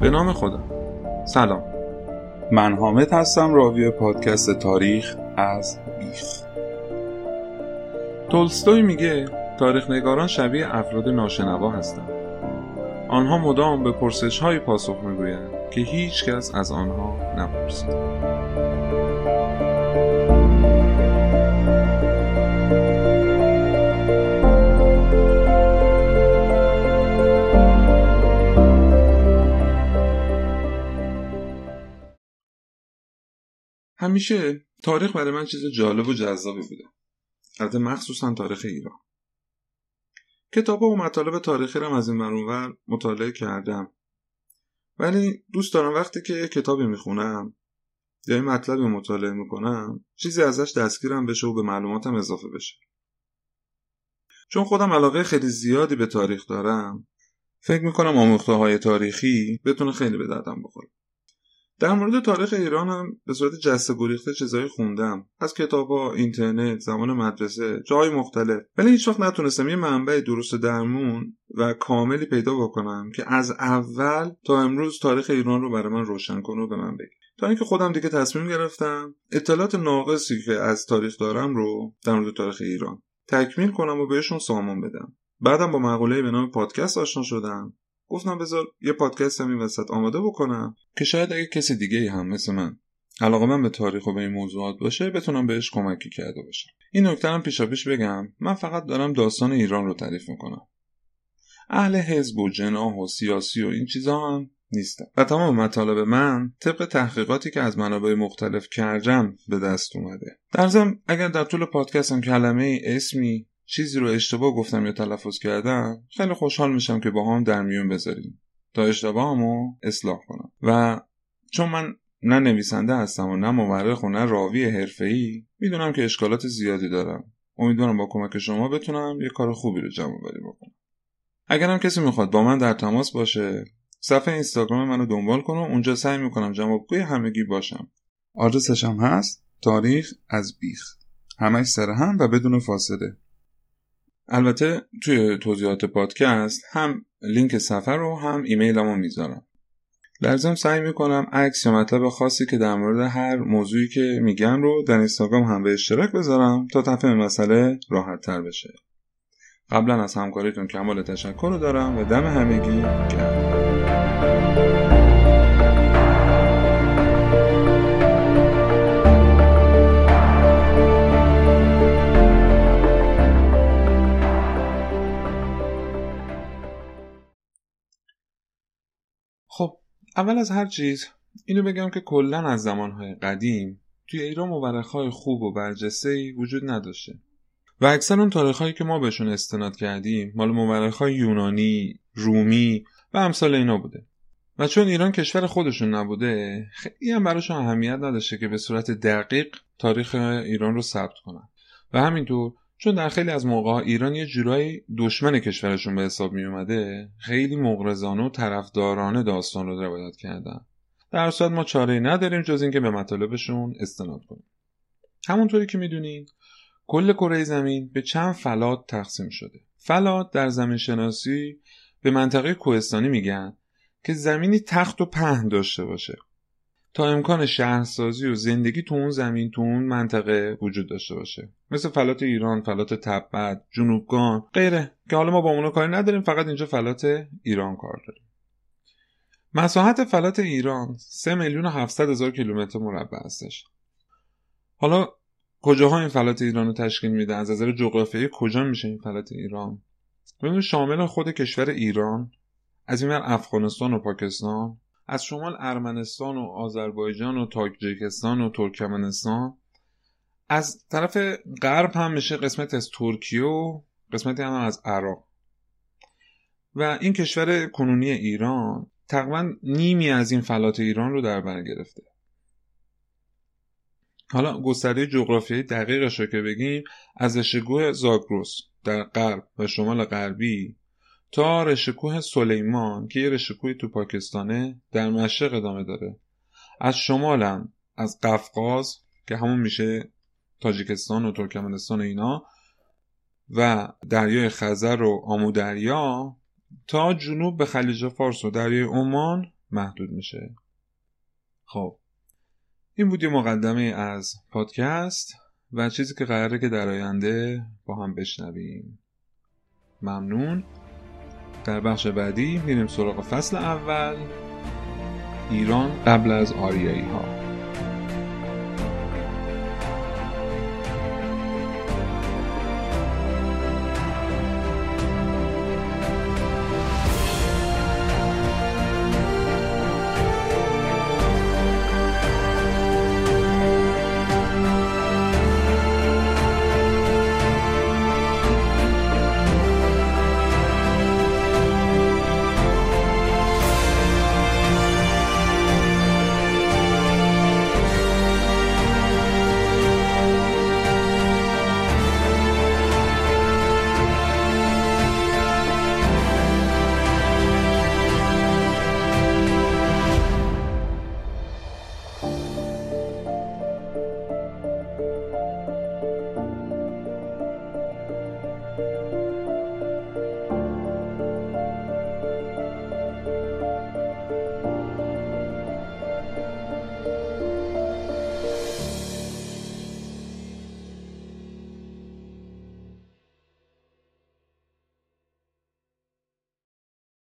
به نام خدا سلام. من حامد هستم راوی پادکست تاریخ از بیخ. تولستوی میگه تاریخ نگاران شبیه افراد ناشنوا هستند. آنها مدام به پرسش های پاسخ می‌گویند که هیچ کس از آنها نپرسید. همیشه تاریخ برای من چیز جالب و جذابی بوده. البته مخصوصا تاریخ ایران. کتاب و مطالب تاریخی رو از این برونور مطالعه کردم. ولی دوست دارم وقتی که کتابی می‌خونم یا این مطلبی مطالعه می‌کنم چیزی ازش دستگیرم بشه و به معلوماتم اضافه بشه. چون خودم علاقه خیلی زیادی به تاریخ دارم فکر می‌کنم آموخته های تاریخی بتونه خیلی به دردم بخوره. در مورد تاریخ ایران هم به صورت جسته گریخته چیزایی خوندم. از کتابا اینترنت زمان مدرسه جای مختلف. ولی هیچ وقت نتونستم یه منبع درست درمون و کاملی پیدا بکنم که از اول تا امروز تاریخ ایران رو برای من روشن کنه و به من بگه. تا اینکه خودم دیگه تصمیم گرفتم اطلاعات ناقصی که از تاریخ دارم رو در مورد تاریخ ایران تکمیل کنم و بهشون سامان بدم. بعدم با مقوله به نام پادکست آشنا شدم. گفتم بذار یه پادکست هم این وسط آماده بکنم. که شاید اگه کسی دیگه هم مثل من علاقه من به تاریخ و به این موضوعات باشه بتونم بهش کمکی کرده باشم. این نکته هم پیشا پیش بگم من فقط دارم داستان ایران رو تعریف می‌کنم. اهل حزب و جناح و سیاسی و این چیزا هم نیستم و تمام مطالب من طبق تحقیقاتی که از منابع مختلف کردم به دست اومده. در ضمن اگر در طول پادکستم کلمه اسمی چیزی رو اشتباه گفتم یا تلفظ کردم خیلی خوشحال میشم که با هم در میون بذاریم. تا اشتباهمو اصلاح کنم. و چون من نه نویسنده هستم و نه مورخ و نه راوی حرفه‌ای می‌دونم که اشکالات زیادی دارم. امیدوارم با کمک شما بتونم یه کار خوبی رو جمع بری بکنم. اگرم کسی می‌خواد با من در تماس باشه صفحه اینستاگرام منو دنبال کنه اونجا سعی می‌کنم جوابگوی همگی باشم. آدرسش هم هست تاریخ از بیخ. همش سر هم و بدون فاصله. البته توی توضیحات پادکست هم لینک سفر رو هم ایمیلمو می‌ذارم. ضمن سعی می‌کنم عکس یا مطلب خاصی که در مورد هر موضوعی که میگم رو در اینستاگرام هم به اشتراک بذارم تا تفهم مسئله راحت تر بشه. قبلا از همکاریتون کمال تشکر رو دارم و دم همگی گرم. اول از هر چیز اینو بگم که کلا از زمانهای قدیم توی ایران مورخهای خوب و برجسته وجود نداشته. و اکثر اون تاریخهایی که ما بهشون استناد کردیم مال مورخهای یونانی، رومی و امثال اینا بوده. و چون ایران کشور خودشون نبوده خیلی هم براشون اهمیت نداشته که به صورت دقیق تاریخ ایران رو ثبت کنن. و همینطور چون در خیلی از موقع ایران یه جورایی دشمن کشورشون به حساب می اومده خیلی مغرضانه و طرفدارانه داستان رو روایت کردن. در صورت ما چاره نداریم جز اینکه به مطالبشون استناد کنیم. همونطوری که می‌دونین کل کره زمین به چند فلات تقسیم شده. فلات در زمین شناسی به منطقه کوهستانی میگن که زمینی تخت و پهن داشته باشه. تا امکان شهرسازی و زندگی تو اون زمین تو اون منطقه وجود داشته باشه. مثل فلات ایران فلات تبت جنوبگان غیره. که حالا ما با اونا کاری نداریم فقط اینجا فلات ایران کار داریم. مساحت فلات ایران 3 میلیون و 700 هزار کیلومتر مربع هستش. حالا کجاها این فلات ایران رو تشکیل میده؟ از نظر جغرافیایی کجا میشه این فلات ایران؟ ببینید شامل خود کشور ایران از این افغانستان و پاکستان از شمال ارمنستان و آذربایجان و تاجیکستان و ترکمنستان. از طرف غرب هم میشه قسمت از ترکیه و قسمتی هم از عراق. و این کشور کنونی ایران تقریبا نیمی از این فلات ایران رو در بر گرفته. حالا گستره جغرافیایی دقیقش رو که بگیم از اشگوه زاگروس در غرب و شمال غربی تا رشکوه سلیمان که یه رشکوهی تو پاکستانه در مشرق ادامه داره. از شمالم از قفقاز که همون میشه تاجیکستان و ترکمنستان و اینا و دریای خزر و آمودریا تا جنوب به خلیج فارس و دریای عمان محدود میشه. خب این بود یه مقدمه از پادکست و چیزی که قراره که در آینده با هم بشنویم. ممنون. در بخش بعدی میریم سراغ فصل اول. ایران قبل از آریایی ها